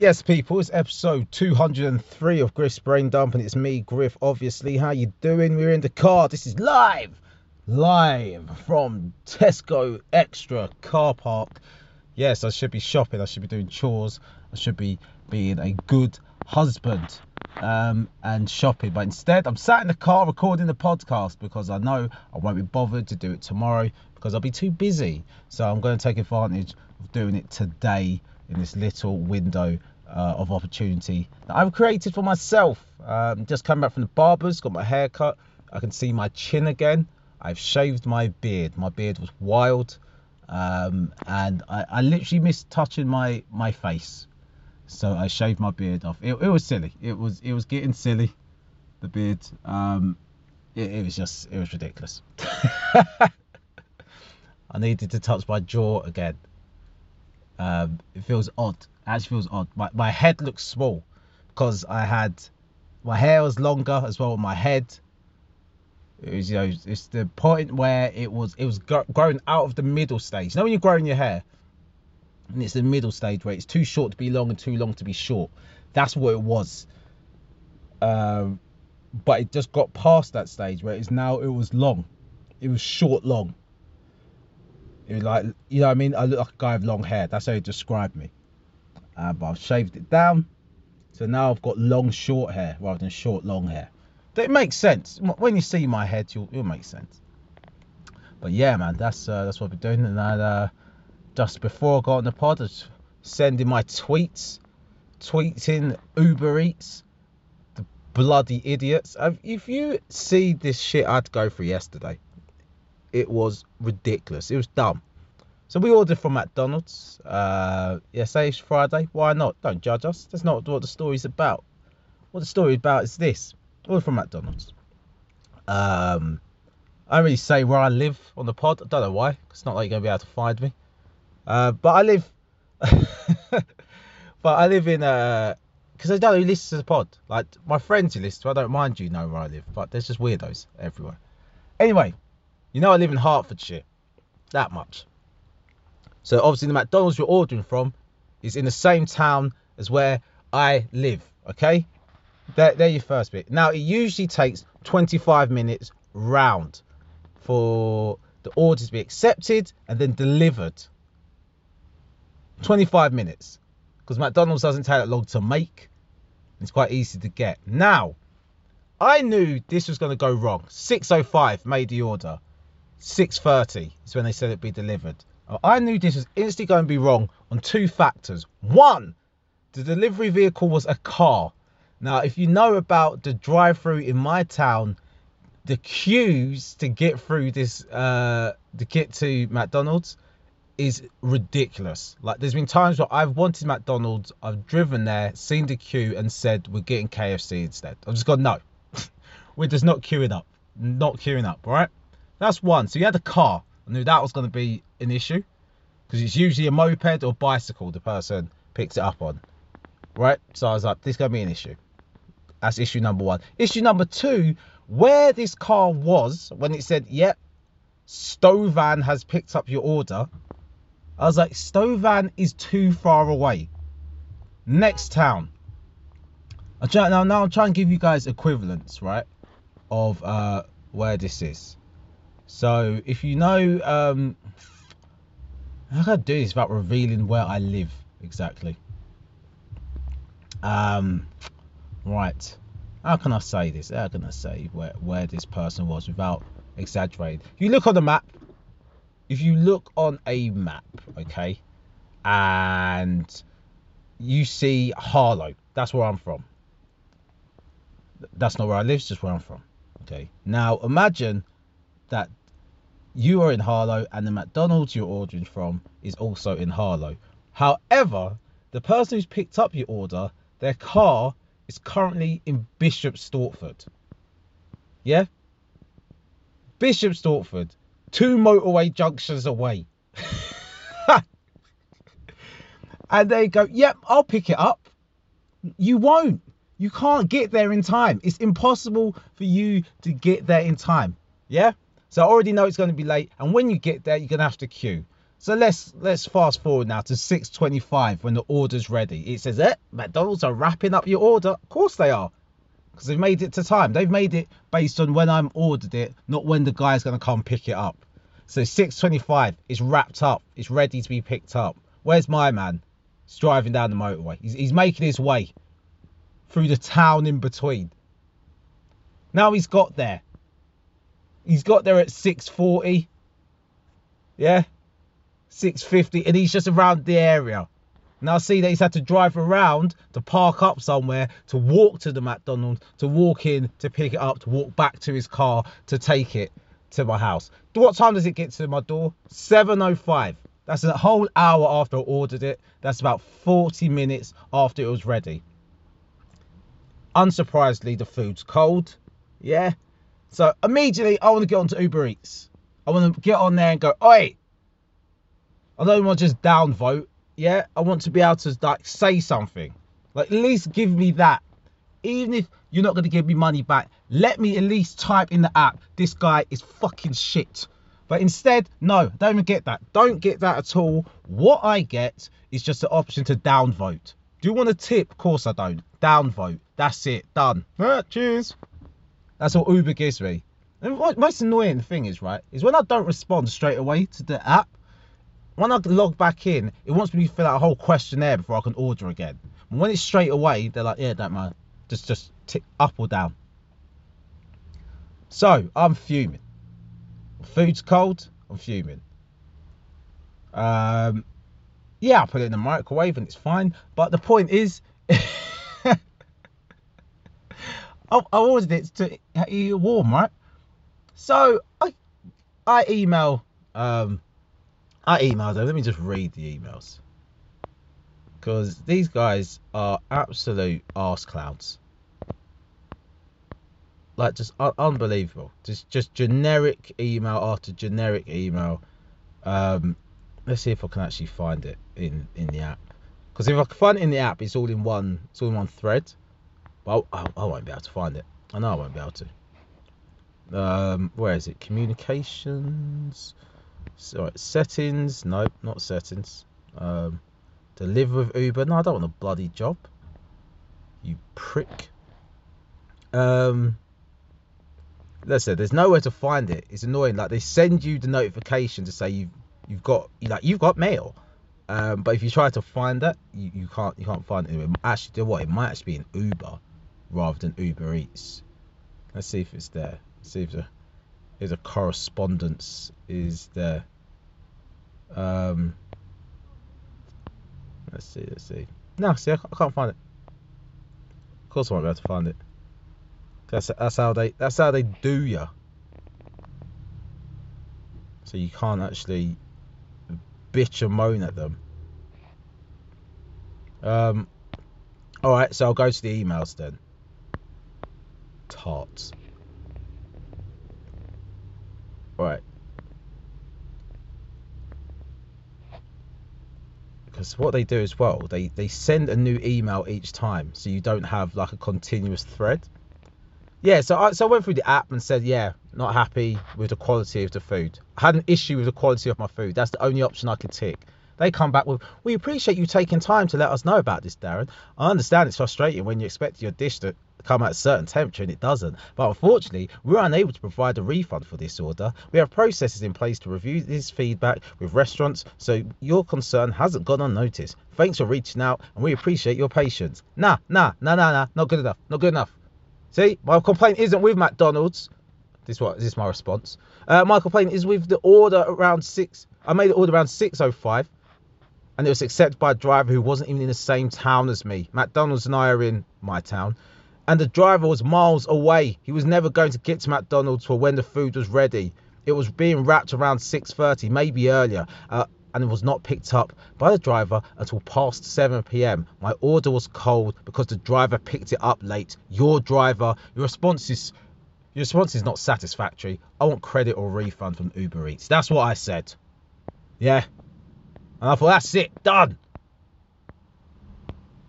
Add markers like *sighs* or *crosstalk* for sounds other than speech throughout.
Yes, people, it's episode 203 of Griff's Brain Dump, and it's me, Griff, obviously. How you doing? We're in the car. This is live, live from Tesco Extra Car Park. Yes, I should be shopping. I should be doing chores. I should be being a good husband um, and shopping. But instead, I'm sat in the car recording the podcast because I know I won't be bothered to do it tomorrow because I'll be too busy. So I'm going to take advantage of doing it today in this little window uh, of opportunity that I've created for myself. Um, just come back from the barber's, got my hair cut. I can see my chin again. I've shaved my beard. My beard was wild, um, and I, I, literally missed touching my my face. So I shaved my beard off. It, it was silly. It was it was getting silly. The beard. Um, it, it was just it was ridiculous. *laughs* I needed to touch my jaw again. Um, it feels odd. It actually feels odd. My, my head looks small because I had my hair was longer as well. My head. It was you know it's the point where it was it was growing out of the middle stage. You know when you're growing your hair, and it's the middle stage where it's too short to be long and too long to be short. That's what it was. Um, but it just got past that stage where it's now it was long. It was short long. It was like, you know what I mean? I look like a guy with long hair. That's how he described me. Uh, but I've shaved it down. So now I've got long, short hair rather than short, long hair. It makes sense. When you see my head, you'll, it'll make sense. But yeah, man, that's uh, that's what we're doing. And uh, just before I got on the pod, I was sending my tweets, tweeting Uber Eats, the bloody idiots. If you see this shit I'd go through yesterday, it was ridiculous. It was dumb. So we ordered from McDonald's. Uh, yeah, say it's Friday. Why not? Don't judge us. That's not what the story's about. What the story about is this. Order from McDonald's. Um, I don't really say where I live on the pod. I don't know why. It's not like you're gonna be able to find me. Uh, but I live. *laughs* but I live in uh, because I don't know who listens to the pod. Like my friends who listen I don't mind you know where I live, but there's just weirdos everywhere. Anyway, you know I live in Hertfordshire. That much. So obviously the McDonald's you're ordering from is in the same town as where I live. Okay? There, there your first bit. Now it usually takes 25 minutes round for the order to be accepted and then delivered. 25 minutes. Because McDonald's doesn't take that long to make. It's quite easy to get. Now, I knew this was going to go wrong. 6.05 made the order. 6.30 is when they said it'd be delivered. I knew this was instantly going to be wrong on two factors. One, the delivery vehicle was a car. Now, if you know about the drive through in my town, the queues to get through this, uh, to get to McDonald's is ridiculous. Like, there's been times where I've wanted McDonald's, I've driven there, seen the queue, and said, We're getting KFC instead. I've just gone, No, *laughs* we're just not queuing up. Not queuing up, right? That's one. So you had a car. I knew that was going to be an issue because it's usually a moped or bicycle the person picks it up on. Right? So I was like, this is going to be an issue. That's issue number one. Issue number two, where this car was when it said, yep, Stovan has picked up your order. I was like, Stovan is too far away. Next town. I try, now, now I'm trying to give you guys equivalents, right, of uh, where this is. So if you know, um, how can I do this without revealing where I live exactly? Um, right. How can I say this? How can I say where where this person was without exaggerating? If you look on the map, if you look on a map, okay, and you see Harlow, that's where I'm from. That's not where I live, it's just where I'm from. Okay. Now imagine that you are in Harlow and the McDonald's you're ordering from is also in Harlow. However, the person who's picked up your order, their car is currently in Bishop Stortford. Yeah? Bishop Stortford, two motorway junctions away. *laughs* and they go, Yep, I'll pick it up. You won't. You can't get there in time. It's impossible for you to get there in time. Yeah? So I already know it's going to be late. And when you get there, you're going to have to queue. So let's let's fast forward now to 6:25 when the order's ready. It says, "Eh, McDonald's are wrapping up your order." Of course they are, because they've made it to time. They've made it based on when I'm ordered it, not when the guy's gonna come pick it up. So 6:25, it's wrapped up, it's ready to be picked up. Where's my man? He's driving down the motorway. He's, he's making his way through the town in between. Now he's got there. He's got there at 6:40. Yeah. 650 and he's just around the area. Now see that he's had to drive around to park up somewhere, to walk to the McDonald's, to walk in, to pick it up, to walk back to his car, to take it to my house. What time does it get to my door? 7.05. That's a whole hour after I ordered it. That's about 40 minutes after it was ready. Unsurprisingly, the food's cold. Yeah. So immediately I want to get onto Uber Eats. I want to get on there and go, oi, I don't want to just downvote. Yeah, I want to be able to like say something. Like at least give me that. Even if you're not going to give me money back, let me at least type in the app. This guy is fucking shit. But instead, no, don't even get that. Don't get that at all. What I get is just the option to downvote. Do you want a tip? Of course I don't. Downvote. That's it. Done. Cheers. That's what Uber gives me. And most annoying thing is, right, is when I don't respond straight away to the app, when I log back in, it wants me to fill out a whole questionnaire before I can order again. And when it's straight away, they're like, yeah, don't mind. Just just tick up or down. So I'm fuming. Food's cold, I'm fuming. Um yeah, I put it in the microwave and it's fine. But the point is *laughs* I, I ordered it to eat warm, right? So I I email um I emailed them. Let me just read the emails. Because these guys are absolute arse clowns. Like, just un- unbelievable. Just just generic email after generic email. Um, let's see if I can actually find it in, in the app. Because if I can find it in the app, it's all in one it's all in one thread. I, I, won't be able to find it. I know I won't be able to. Um, where is it? Communications. So settings, nope, not settings. Um, deliver with Uber. No, I don't want a bloody job. You prick. Um, let's say there's nowhere to find it. It's annoying. Like they send you the notification to say you've you've got like you've got mail. Um, but if you try to find that, you, you can't you can't find it. Actually, do what? It might actually be an Uber rather than Uber Eats. Let's see if it's there. Let's see if the is a correspondence is there. Um, let's see, let's see. No, see, I can't find it. Of course, I won't be able to find it. That's that's how they that's how they do ya. So you can't actually bitch and moan at them. Um. All right, so I'll go to the emails then. Tarts. Right. Because what they do as well, they, they send a new email each time, so you don't have like a continuous thread. Yeah, so I, so I went through the app and said, yeah, not happy with the quality of the food. I had an issue with the quality of my food. That's the only option I could tick. They come back with, we appreciate you taking time to let us know about this, Darren. I understand it's frustrating when you expect your dish to come at a certain temperature and it doesn't. But unfortunately, we're unable to provide a refund for this order. We have processes in place to review this feedback with restaurants, so your concern hasn't gone unnoticed. Thanks for reaching out, and we appreciate your patience. Nah, nah, nah, nah, nah, not good enough, not good enough. See, my complaint isn't with McDonald's. This what this is my response. Uh, my complaint is with the order around six. I made the order around six oh five, and it was accepted by a driver who wasn't even in the same town as me. McDonald's and I are in my town and the driver was miles away. He was never going to get to McDonald's for when the food was ready. It was being wrapped around 6:30, maybe earlier, uh, and it was not picked up by the driver until past 7 p.m. My order was cold because the driver picked it up late. Your driver, your response is your response is not satisfactory. I want credit or refund from Uber Eats. That's what I said. Yeah. And I thought that's it, done.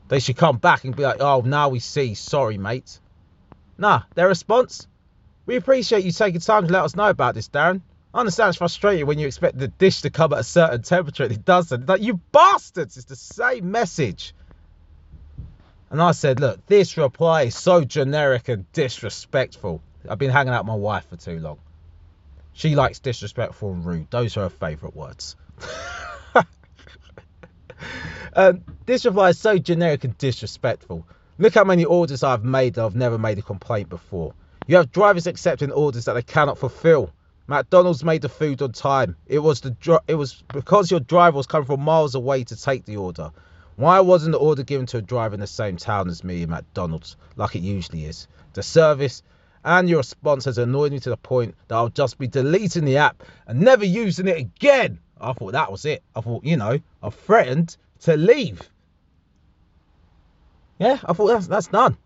They should come back and be like, oh, now we see. Sorry, mate. Nah, their response? We appreciate you taking time to let us know about this, Darren. I understand it's frustrating when you expect the dish to come at a certain temperature and it doesn't. Like, you bastards! It's the same message. And I said, look, this reply is so generic and disrespectful. I've been hanging out with my wife for too long. She likes disrespectful and rude. Those are her favourite words. *laughs* um, this reply is so generic and disrespectful. Look how many orders I've made that I've never made a complaint before. You have drivers accepting orders that they cannot fulfill. McDonald's made the food on time. It was the dr- it was because your driver was coming from miles away to take the order. Why wasn't the order given to a driver in the same town as me at McDonald's, like it usually is? The service and your response has annoyed me to the point that I'll just be deleting the app and never using it again. I thought that was it. I thought, you know, I threatened to leave. Yeah, I thought that's that's done.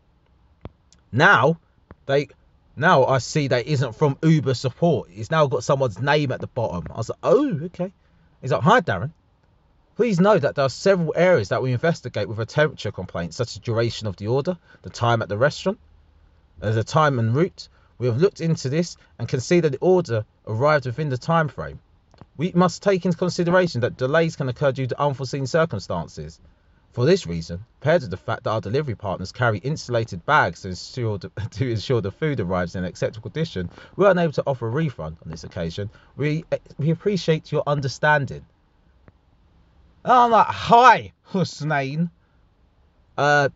Now they now I see that isn't from Uber support. It's now got someone's name at the bottom. I was like, oh, okay. He's like, hi, Darren. Please know that there are several areas that we investigate with a temperature complaint, such as duration of the order, the time at the restaurant, uh, the time and route. We have looked into this and can see that the order arrived within the time frame. We must take into consideration that delays can occur due to unforeseen circumstances. For this reason, paired with the fact that our delivery partners carry insulated bags to ensure, the, *laughs* to ensure the food arrives in an acceptable condition, we are unable to offer a refund on this occasion. We, we appreciate your understanding. And I'm like, hi, Hussein. Uh,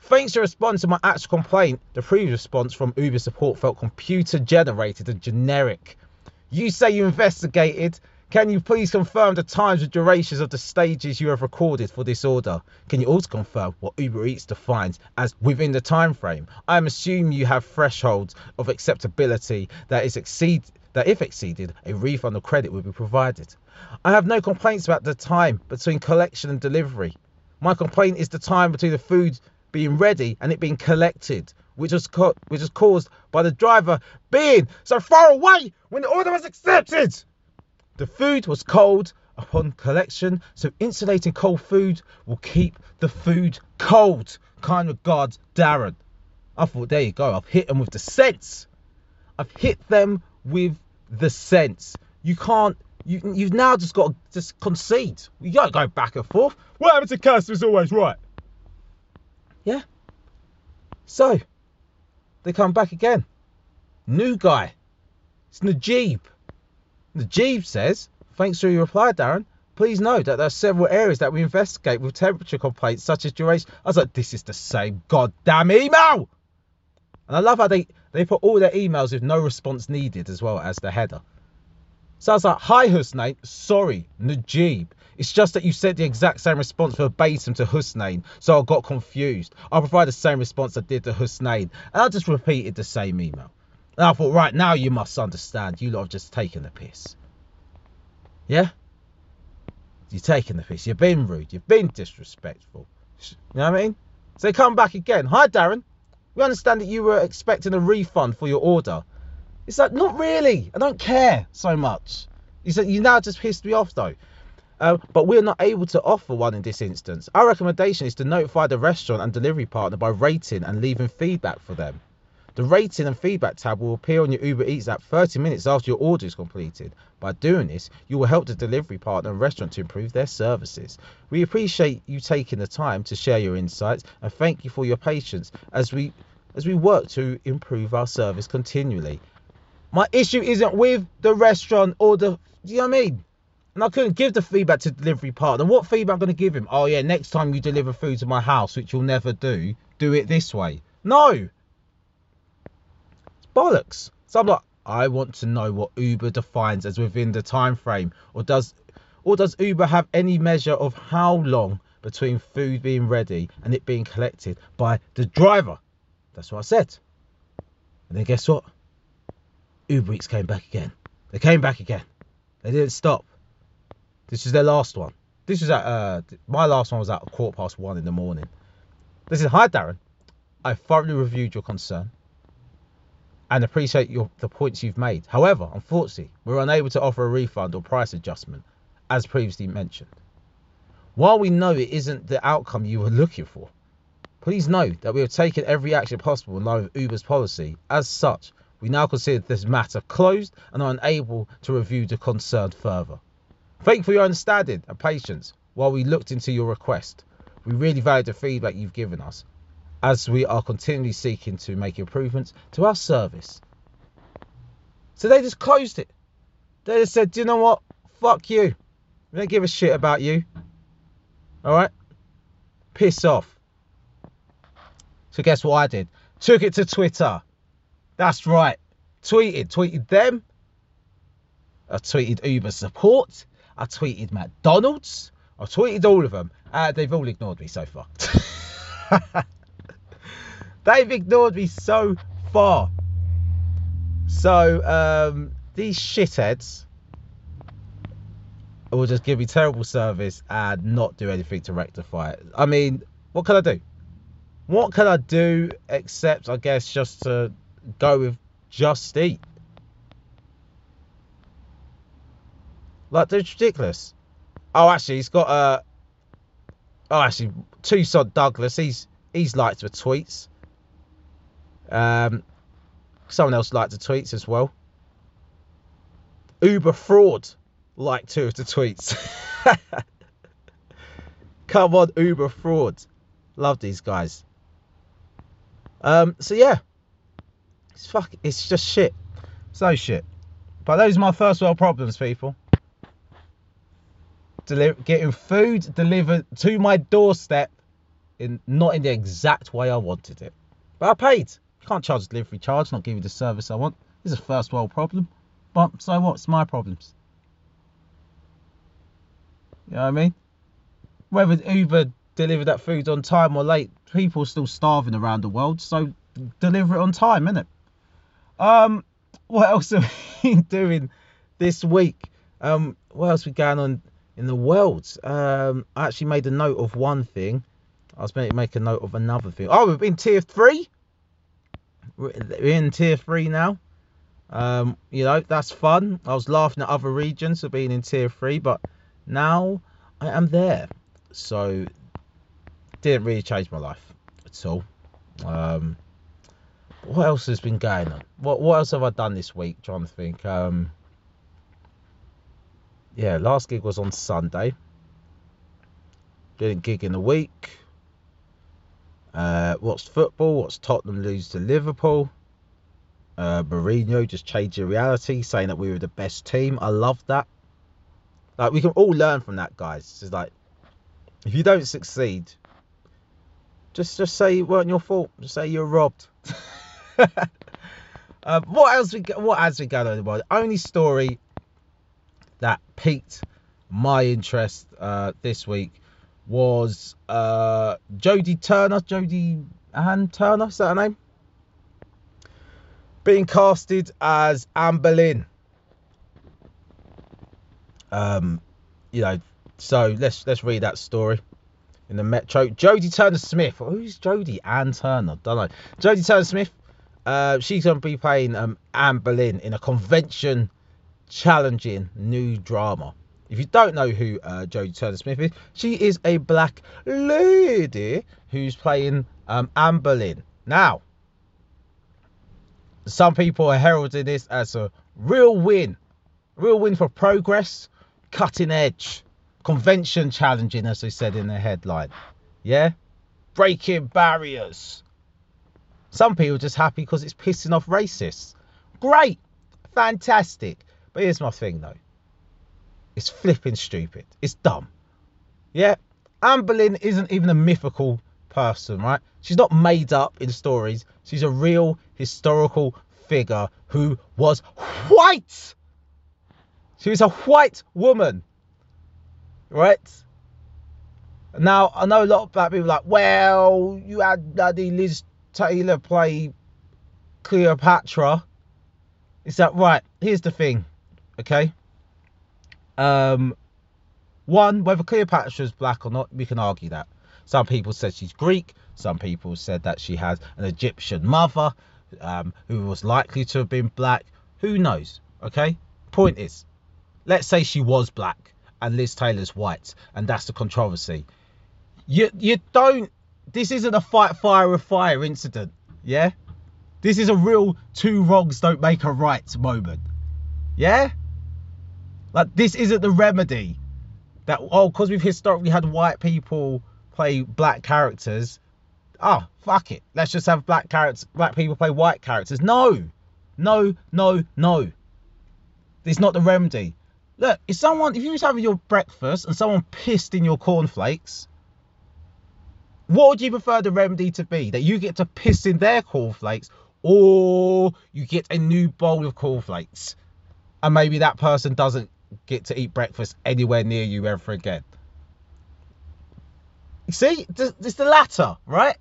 thanks to response to my actual complaint, the previous response from Uber support felt computer generated and generic. You say you investigated can you please confirm the times and durations of the stages you have recorded for this order? Can you also confirm what Uber Eats defines as within the time frame? I am assuming you have thresholds of acceptability that is exceed that if exceeded, a refund or credit will be provided. I have no complaints about the time between collection and delivery. My complaint is the time between the food being ready and it being collected, which was co- which was caused by the driver being so far away when the order was accepted. The food was cold upon collection, so insulating cold food will keep the food cold. Kind regards, Darren. I thought, there you go. I've hit them with the sense. I've hit them with the sense. You can't. You, you've now just got to just concede. You got to go back and forth. What happened to is always right? Yeah. So, they come back again. New guy. It's Najib. Najib says, thanks for your reply, Darren. Please note that there are several areas that we investigate with temperature complaints such as duration. I was like, this is the same goddamn email. And I love how they, they put all their emails with no response needed as well as the header. So I was like, hi Hussein, sorry, Najib. It's just that you sent the exact same response verbatim to Hussein, so I got confused. I'll provide the same response I did to Hussein, and I just repeated the same email. And I thought, right now you must understand, you lot have just taken the piss. Yeah? You're taking the piss. You've been rude. You've been disrespectful. You know what I mean? So they come back again. Hi, Darren. We understand that you were expecting a refund for your order. It's like, not really. I don't care so much. He said, you now just pissed me off though. Uh, but we're not able to offer one in this instance. Our recommendation is to notify the restaurant and delivery partner by rating and leaving feedback for them. The rating and feedback tab will appear on your Uber Eats app 30 minutes after your order is completed. By doing this, you will help the delivery partner and restaurant to improve their services. We appreciate you taking the time to share your insights and thank you for your patience as we as we work to improve our service continually. My issue isn't with the restaurant or the do you know what I mean? And I couldn't give the feedback to the delivery partner. What feedback I'm to give him? Oh yeah, next time you deliver food to my house, which you'll never do, do it this way. No, bollocks. So I'm like, I want to know what Uber defines as within the time frame, or does or does Uber have any measure of how long between food being ready and it being collected by the driver? That's what I said. And then guess what? Uber Eats came back again. They came back again. They didn't stop. This is their last one. This was at uh, my last one was at quarter past one in the morning. This is hi Darren. I thoroughly reviewed your concern and appreciate your, the points you've made. However, unfortunately, we're unable to offer a refund or price adjustment, as previously mentioned. While we know it isn't the outcome you were looking for, please know that we have taken every action possible in line with Uber's policy. As such, We now consider this matter closed and are unable to review the concern further. Thank you for your understanding and patience while we looked into your request. We really value the feedback you've given us as we are continually seeking to make improvements to our service. So they just closed it. They just said, Do you know what? Fuck you. We don't give a shit about you. Alright? Piss off. So guess what I did? Took it to Twitter. That's right. Tweeted. Tweeted them. I tweeted Uber support. I tweeted McDonald's. I tweeted all of them. Uh, they've all ignored me so far. *laughs* they've ignored me so far. So um, these shitheads will just give me terrible service and not do anything to rectify it. I mean, what can I do? What can I do except, I guess, just to go with Just Eat? Like, it's ridiculous. Oh, actually, he's got a. Uh, oh, actually, Tucson Douglas. He's he's liked the tweets. Um, someone else liked the tweets as well. Uber fraud liked two of the tweets. *laughs* Come on, Uber fraud. Love these guys. Um, so yeah, it's fuck. It's just shit. So shit. But those are my first world problems, people. Deli- getting food delivered to my doorstep in not in the exact way I wanted it. But I paid. Can't charge delivery charge, not give you the service I want. This is a first world problem. But so what? It's my problems. You know what I mean? Whether Uber deliver that food on time or late, people are still starving around the world, so deliver it on time, innit? Um, what else have *laughs* we doing this week? Um, what else we going on in the world? Um, I actually made a note of one thing. I was meant to make a note of another thing. Oh, we've been tier three. We're in tier three now. Um, you know, that's fun. I was laughing at other regions for being in tier three, but now I am there. So didn't really change my life at all. Um, what else has been going on? What what else have I done this week? trying to think. Um, yeah, last gig was on Sunday. Didn't gig in the week. Uh, watched football. Watched Tottenham lose to Liverpool. Uh, Mourinho just changed the reality, saying that we were the best team. I love that. Like we can all learn from that, guys. It's like if you don't succeed, just just say it weren't your fault. Just say you're robbed. uh, *laughs* what else we what has we got on the world? The only story that piqued my interest uh, this week was uh, Jodie Turner, Jodie Ann Turner, is that her name? Being casted as Anne Boleyn. Um, you know, so let's let's read that story in the Metro. Jodie Turner Smith. Who's Jodie Ann Turner? Don't know. Jodie Turner Smith. Uh, she's going to be playing um, Anne Boleyn in a convention challenging new drama. If you don't know who uh, Jodie Turner Smith is, she is a black lady who's playing um, Anne Boleyn. Now, some people are heralding this as a real win, real win for progress, cutting edge convention challenging, as they said in the headline. Yeah? Breaking barriers. Some people just happy because it's pissing off racists. Great. Fantastic. But here's my thing though. It's flipping stupid. It's dumb. Yeah? Anne Boleyn isn't even a mythical person, right? She's not made up in stories. She's a real historical figure who was white. She was a white woman right? Now I know a lot of black people like, well, you had bloody Liz Taylor play Cleopatra. Is that right? Here's the thing, okay? Um, one, whether Cleopatra is black or not, we can argue that. Some people said she's Greek. Some people said that she has an Egyptian mother um, who was likely to have been black. Who knows? Okay. Point is, let's say she was black and Liz Taylor's white, and that's the controversy. You you don't. This isn't a fight fire with fire incident. Yeah, This is a real two wrongs don't make a right moment. Yeah? Like, this isn't the remedy that, oh, because we've historically had white people play black characters. Oh, fuck it. Let's just have black characters, black people play white characters. No. No, no, no. It's not the remedy. Look, if someone, if you was having your breakfast and someone pissed in your cornflakes, what would you prefer the remedy to be? That you get to piss in their cornflakes, or you get a new bowl of cornflakes, and maybe that person doesn't get to eat breakfast anywhere near you ever again. You see, it's the latter, right?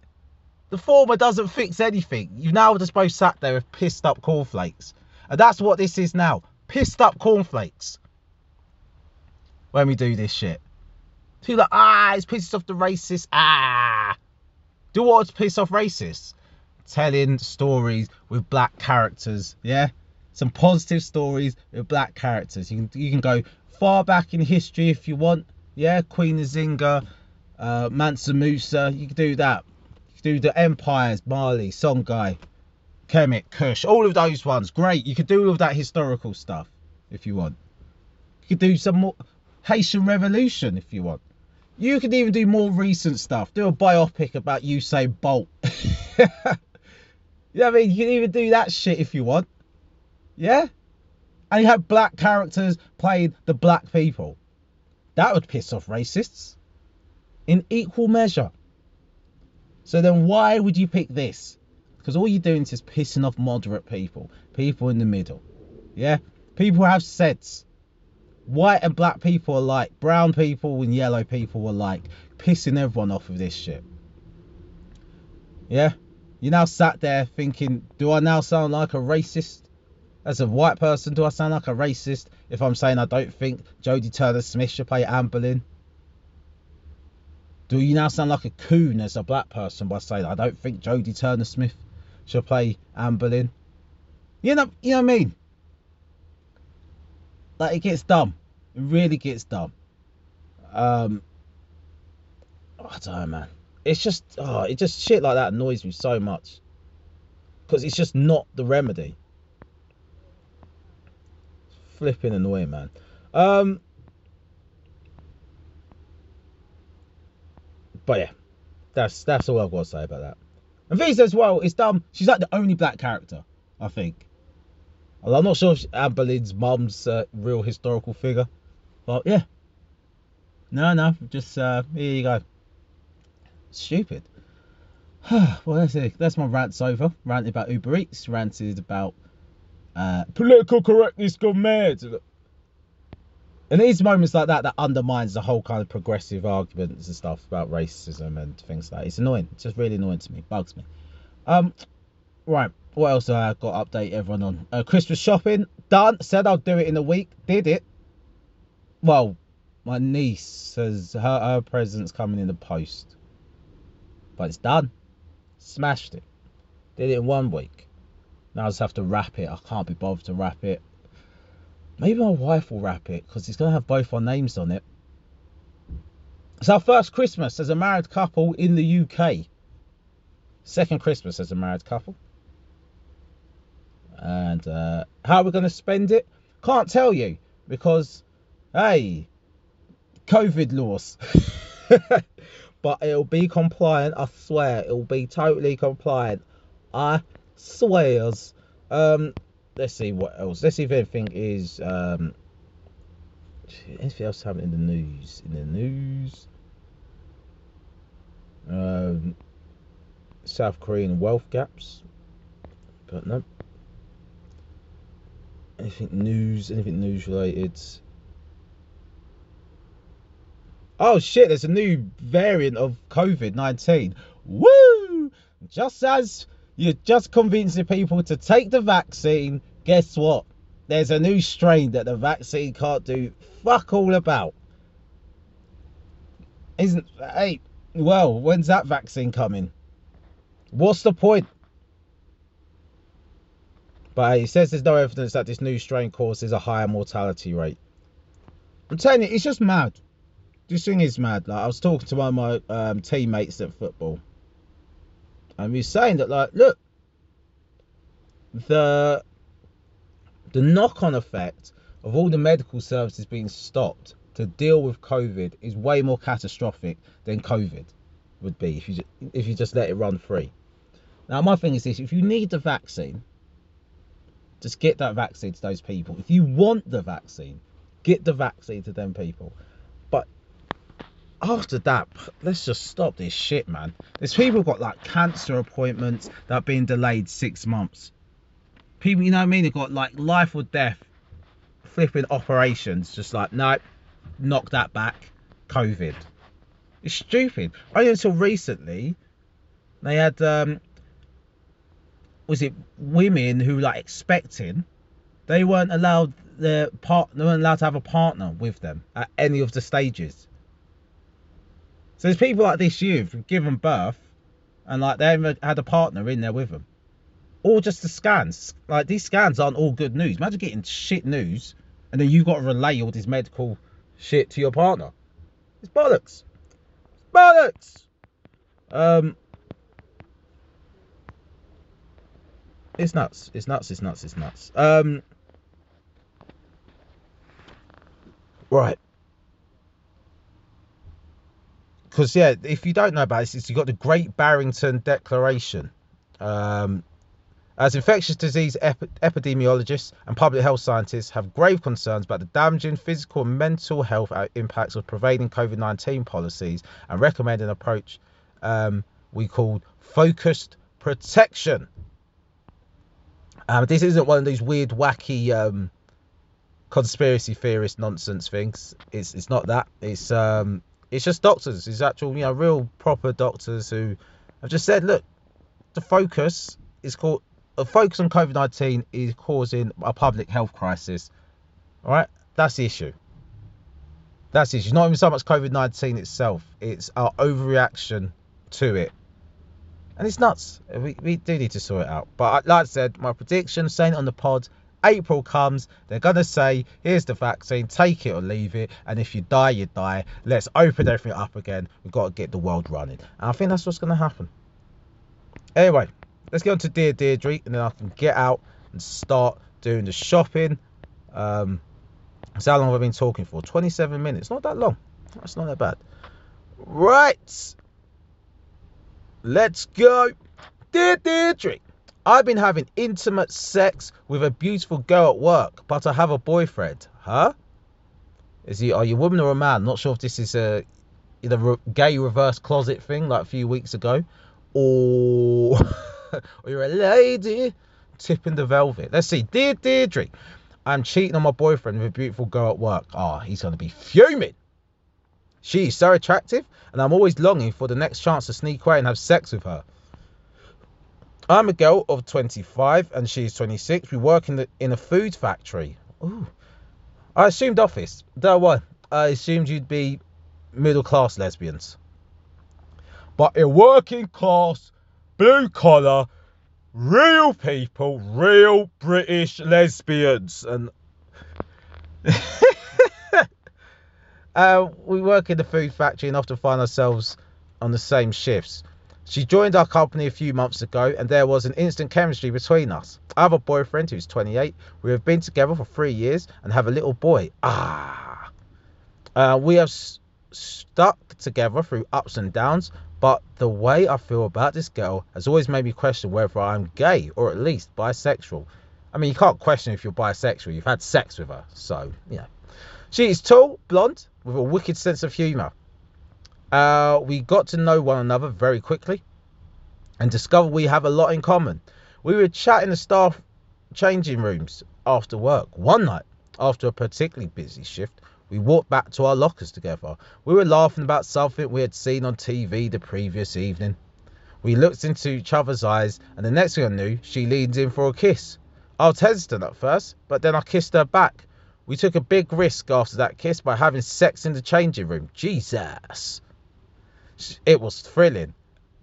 The former doesn't fix anything. You now just both sat there with pissed up cornflakes. And that's what this is now. Pissed up cornflakes. When we do this shit. People like, ah, it's pissed off the racists. Ah. Do what's piss off racists? Telling stories with black characters. Yeah? Some positive stories with black characters. You can, you can go far back in history if you want. Yeah? Queen Nzinga, uh, Mansa Musa. You can do that You can do the Empires, Mali, Songhai, Kemet, Kush, all of those ones. Great. You could do all of that historical stuff if you want. You could do some more Haitian Revolution if you want. You could even do more recent stuff. Do a biopic about Usain Bolt. *laughs* you know what I mean? You can even do that shit if you want. Yeah? And you have black characters playing the black people. That would piss off racists. In equal measure. So then why would you pick this? Because all you're doing is pissing off moderate people, people in the middle. Yeah? People have sets. White and black people alike, brown people and yellow people alike, pissing everyone off with this shit. Yeah? You now sat there thinking, do I now sound like a racist? As a white person, do I sound like a racist if I'm saying I don't think Jodie Turner Smith should play Anne Boleyn? Do you now sound like a coon as a black person by saying I don't think Jodie Turner Smith should play Anne Boleyn? You know, you know what I mean? Like it gets dumb. It really gets dumb. Um, I don't know, man. It's just, oh, it just shit like that annoys me so much because it's just not the remedy. Flipping annoying, man. Um, But yeah, that's that's all I've got to say about that. And Visa as well, it's dumb. She's like the only black character, I think. I'm not sure if Anne Boleyn's mum's a real historical figure, but yeah. No, no, just uh, here you go. Stupid. *sighs* well, that's it. That's my rant over. Ranted about Uber Eats. Ranted about uh, political correctness gone mad. And these moments like that that undermines the whole kind of progressive arguments and stuff about racism and things like that. It's annoying. It's just really annoying to me. Bugs me. Um, right. What else have I got to update everyone on? Uh, Christmas shopping done. Said I'll do it in a week. Did it. Well, my niece says her her present's coming in the post, but it's done. Smashed it. Did it in one week. Now I just have to wrap it. I can't be bothered to wrap it. Maybe my wife will wrap it because it's going to have both our names on it. It's our first Christmas as a married couple in the UK. Second Christmas as a married couple. And uh, how are we going to spend it? Can't tell you because, hey, COVID laws. *laughs* but it'll be compliant, I swear. It'll be totally compliant. I swears. Um, let's see what else. Let's see if anything is um, anything else happening in the news. In the news, um, South Korean wealth gaps, but no. Anything news? Anything news related? Oh shit! There's a new variant of COVID nineteen. Woo! Just as you're just convincing people to take the vaccine. Guess what? There's a new strain that the vaccine can't do fuck all about. Isn't hey? Well, when's that vaccine coming? What's the point? But he says there's no evidence that this new strain causes a higher mortality rate. I'm telling you, it's just mad. This thing is mad. Like I was talking to one of my um, teammates at football and we're saying that, like, look, the the knock-on effect of all the medical services being stopped to deal with COVID is way more catastrophic than COVID would be if you just, if you just let it run free. Now, my thing is this: if you need the vaccine, just get that vaccine to those people. If you want the vaccine, get the vaccine to them people. After that, let's just stop this shit, man. There's people got like cancer appointments that have been delayed six months. People, you know what I mean? They've got like life or death flipping operations, just like, nope, knock that back. COVID. It's stupid. Only until recently, they had, um, was it women who were like expecting, they weren't allowed their part, they weren't allowed to have a partner with them at any of the stages. So there's people like this youth who've given birth and like they haven't had a partner in there with them. All just the scans. Like these scans aren't all good news. Imagine getting shit news and then you've got to relay all this medical shit to your partner. It's bollocks. It's bollocks. Um, it's nuts. It's nuts. It's nuts. It's nuts. Um, right. Because yeah, if you don't know about this, you've got the Great Barrington Declaration. Um, as infectious disease ep- epidemiologists and public health scientists have grave concerns about the damaging physical and mental health impacts of prevailing COVID 19 policies and recommend an approach um, we call focused protection. Um, this isn't one of these weird, wacky um, conspiracy theorist nonsense things. It's it's not that. It's um it's just doctors. It's actual, you know, real proper doctors who have just said, look, the focus is called a focus on COVID 19 is causing a public health crisis. All right, that's the issue. That's the issue. Not even so much COVID 19 itself, it's our overreaction to it. And it's nuts. We, we do need to sort it out. But like I said, my prediction, saying on the pod, April comes, they're going to say, here's the vaccine, take it or leave it. And if you die, you die. Let's open everything up again. We've got to get the world running. And I think that's what's going to happen. Anyway, let's get on to Dear Deirdre, and then I can get out and start doing the shopping. Um, so how long have I been talking for? 27 minutes. Not that long. That's not that bad. Right. Let's go. Dear Deirdre, I've been having intimate sex with a beautiful girl at work, but I have a boyfriend. Huh? Is he? Are you a woman or a man? Not sure if this is a either gay reverse closet thing like a few weeks ago, or *laughs* or you're a lady tipping the velvet. Let's see. Dear Deirdre, I'm cheating on my boyfriend with a beautiful girl at work. Ah, oh, he's to be fuming. She's so attractive, and I'm always longing for the next chance to sneak away and have sex with her. I'm a girl of 25 and she's 26. We work in the in a food factory. Ooh. I assumed office. Don't worry. I assumed you'd be middle class lesbians. But a working class blue collar, real people, real British lesbians. And *laughs* uh, we work in the food factory and often find ourselves on the same shifts. She joined our company a few months ago, and there was an instant chemistry between us. I have a boyfriend who's 28. We have been together for three years and have a little boy. Ah. Uh, we have s- stuck together through ups and downs, but the way I feel about this girl has always made me question whether I'm gay or at least bisexual. I mean, you can't question if you're bisexual. You've had sex with her, so know. She is tall, blonde, with a wicked sense of humour. Uh, we got to know one another very quickly and discovered we have a lot in common. We were chatting in the staff changing rooms after work. One night, after a particularly busy shift, we walked back to our lockers together. We were laughing about something we had seen on TV the previous evening. We looked into each other's eyes, and the next thing I knew, she leaned in for a kiss. I was hesitant at first, but then I kissed her back. We took a big risk after that kiss by having sex in the changing room. Jesus. It was thrilling,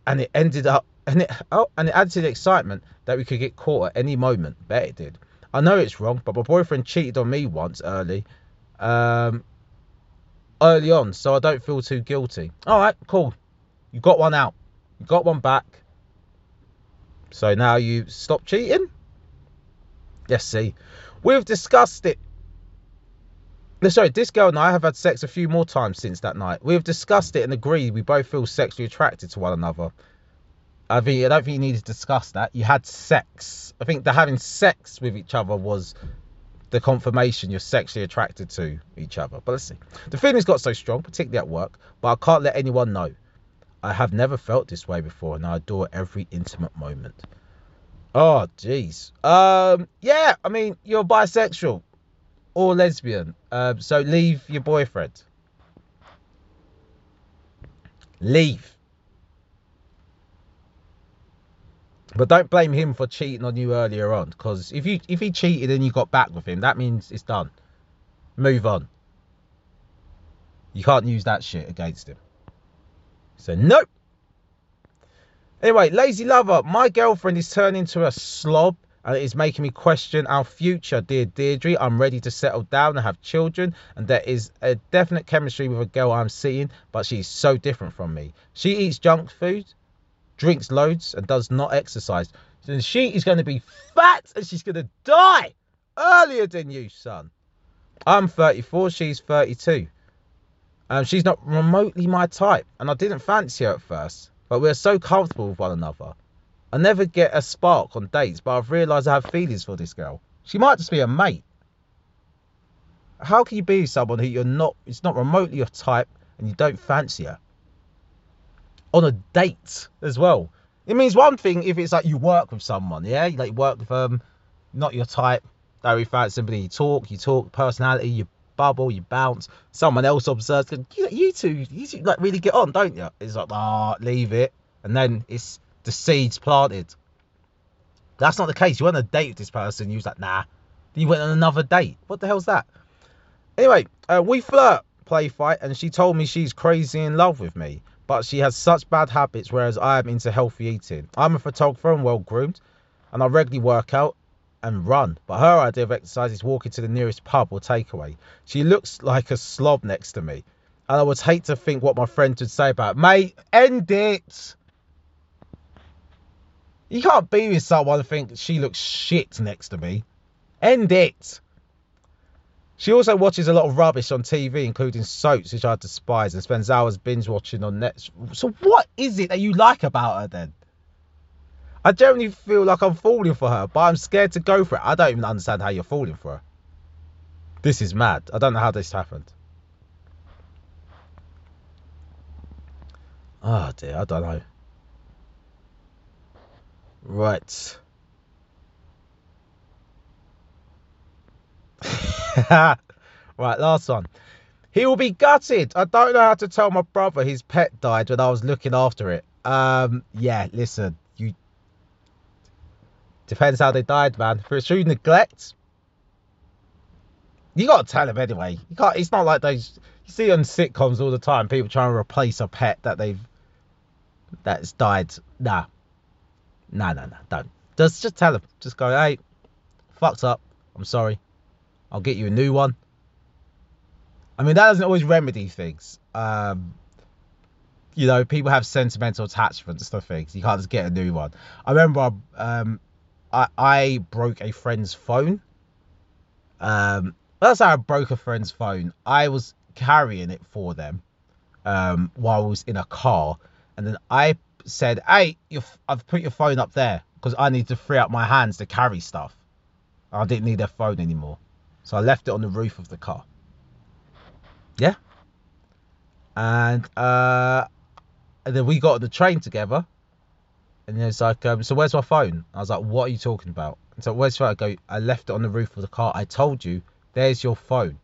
and it ended up, and it, oh, and it added to the excitement that we could get caught at any moment. Bet it did. I know it's wrong, but my boyfriend cheated on me once early, um, early on, so I don't feel too guilty. All right, cool. You got one out. You got one back. So now you stop cheating. Let's see. We've discussed it. Sorry, this girl and I have had sex a few more times since that night. We've discussed it and agreed we both feel sexually attracted to one another. I think I don't think you need to discuss that. You had sex. I think the having sex with each other was the confirmation you're sexually attracted to each other. But let's see. The feelings got so strong, particularly at work, but I can't let anyone know. I have never felt this way before, and I adore every intimate moment. Oh, jeez. Um, yeah, I mean, you're bisexual or lesbian, um, so leave your boyfriend. Leave. But don't blame him for cheating on you earlier on, because if you if he cheated and you got back with him, that means it's done. Move on. You can't use that shit against him. So nope. Anyway, lazy lover, my girlfriend is turning into a slob and it is making me question our future, dear Deirdre. I'm ready to settle down and have children, and there is a definite chemistry with a girl I'm seeing, but she's so different from me. She eats junk food, drinks loads, and does not exercise. And she is going to be fat and she's going to die earlier than you, son. I'm 34, she's 32. Um, she's not remotely my type, and I didn't fancy her at first, but we're so comfortable with one another. I never get a spark on dates, but I've realised I have feelings for this girl. She might just be a mate. How can you be someone who you're not, it's not remotely your type, and you don't fancy her? On a date as well. It means one thing if it's like you work with someone, yeah? You like work with them, um, not your type, don't really fancy somebody, you talk, you talk, personality, you bubble, you bounce. Someone else observes, you, you two, you two like really get on, don't you? It's like, ah, oh, leave it, and then it's the seeds planted. That's not the case. You went on a date with this person, you was like, nah. You went on another date. What the hell's that? Anyway, uh, we flirt, play fight, and she told me she's crazy in love with me. But she has such bad habits, whereas I am into healthy eating. I'm a photographer and well groomed, and I regularly work out and run. But her idea of exercise is walking to the nearest pub or takeaway. She looks like a slob next to me. And I would hate to think what my friends would say about it. Mate, end it. You can't be with someone and think she looks shit next to me. End it. She also watches a lot of rubbish on TV, including soaps, which I despise, and spends hours binge watching on Netflix. So, what is it that you like about her then? I generally feel like I'm falling for her, but I'm scared to go for it. I don't even understand how you're falling for her. This is mad. I don't know how this happened. Oh dear, I don't know. Right. *laughs* right, last one. He will be gutted. I don't know how to tell my brother his pet died when I was looking after it. Um, yeah, listen, you depends how they died, man. For true neglect, you gotta tell him anyway. You can't. It's not like those you see on sitcoms all the time. People trying to replace a pet that they've that's died. Nah, nah, nah, nah. Don't. Just just tell him. Just go. Hey, fucked up. I'm sorry. I'll get you a new one. I mean, that doesn't always remedy things. Um, you know, people have sentimental attachments to things. You can't just get a new one. I remember um, I, I broke a friend's phone. Um, that's how I broke a friend's phone. I was carrying it for them um, while I was in a car. And then I said, hey, I've put your phone up there because I need to free up my hands to carry stuff. I didn't need their phone anymore. So I left it on the roof of the car. Yeah. And, uh, and then we got on the train together. And it's like, um, so where's my phone? I was like, what are you talking about? And so where's phone? I go, I left it on the roof of the car. I told you, there's your phone.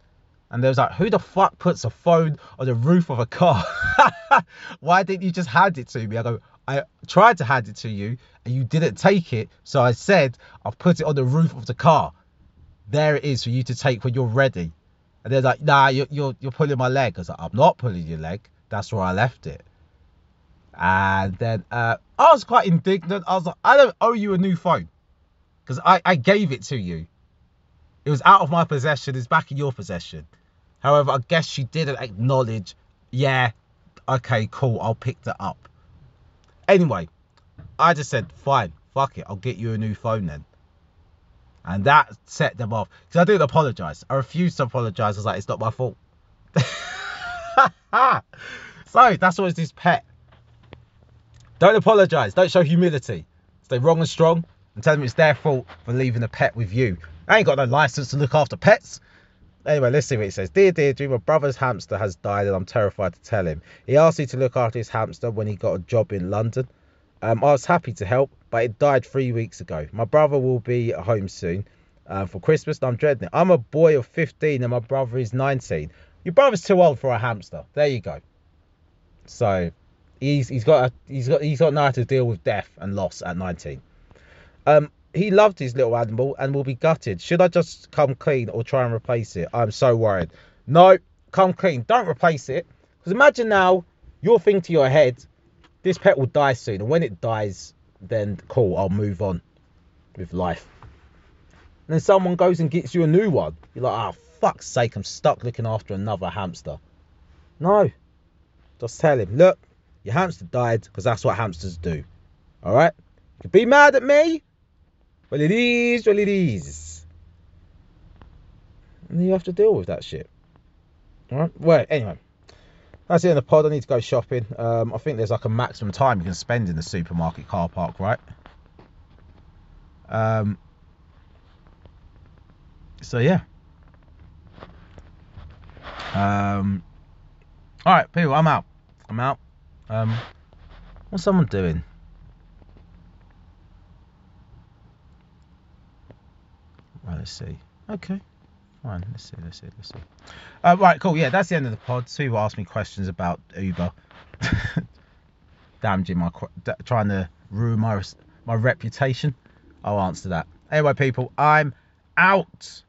And they was like, who the fuck puts a phone on the roof of a car? *laughs* Why didn't you just hand it to me? I go, I tried to hand it to you and you didn't take it. So I said, I'll put it on the roof of the car there it is for you to take when you're ready. And they're like, nah, you're, you're, you're pulling my leg. I was like, I'm not pulling your leg. That's where I left it. And then uh, I was quite indignant. I was like, I don't owe you a new phone because I, I gave it to you. It was out of my possession. It's back in your possession. However, I guess she didn't acknowledge, yeah, okay, cool, I'll pick that up. Anyway, I just said, fine, fuck it, I'll get you a new phone then. And that set them off. Because I didn't apologise. I refused to apologise. I was like, it's not my fault. *laughs* so that's always this pet. Don't apologise. Don't show humility. Stay wrong and strong and tell them it's their fault for leaving a pet with you. I ain't got no license to look after pets. Anyway, let's see what it says. Dear Deirdre, my brother's hamster has died and I'm terrified to tell him. He asked me to look after his hamster when he got a job in London. Um, I was happy to help, but it died three weeks ago. My brother will be home soon uh, for Christmas and I'm dreading it. I'm a boy of 15 and my brother is 19. Your brother's too old for a hamster. There you go. So he's he's got a, he's got he's got how to deal with death and loss at 19. Um, he loved his little animal and will be gutted. Should I just come clean or try and replace it? I'm so worried. No, come clean. Don't replace it. Because imagine now you're thinking to your head, this pet will die soon. And when it dies, then cool, I'll move on with life. And then someone goes and gets you a new one. You're like, oh, fuck's sake, I'm stuck looking after another hamster. No. Just tell him, look, your hamster died because that's what hamsters do. All right? You can be mad at me, well, it is what it is. And you have to deal with that shit. Alright? Well, anyway. That's it in the pod. I need to go shopping. Um, I think there's like a maximum time you can spend in the supermarket car park, right? Um, so, yeah. Um, all right, people, I'm out. I'm out. Um, what's someone doing? Right, let's see. Okay. Fine. Let's see. Let's see. Let's see. Uh, right. Cool. Yeah, that's the end of the pod. Sue asked me questions about Uber. *laughs* Damaging my, trying to ruin my my reputation. I'll answer that. Anyway, people, I'm out.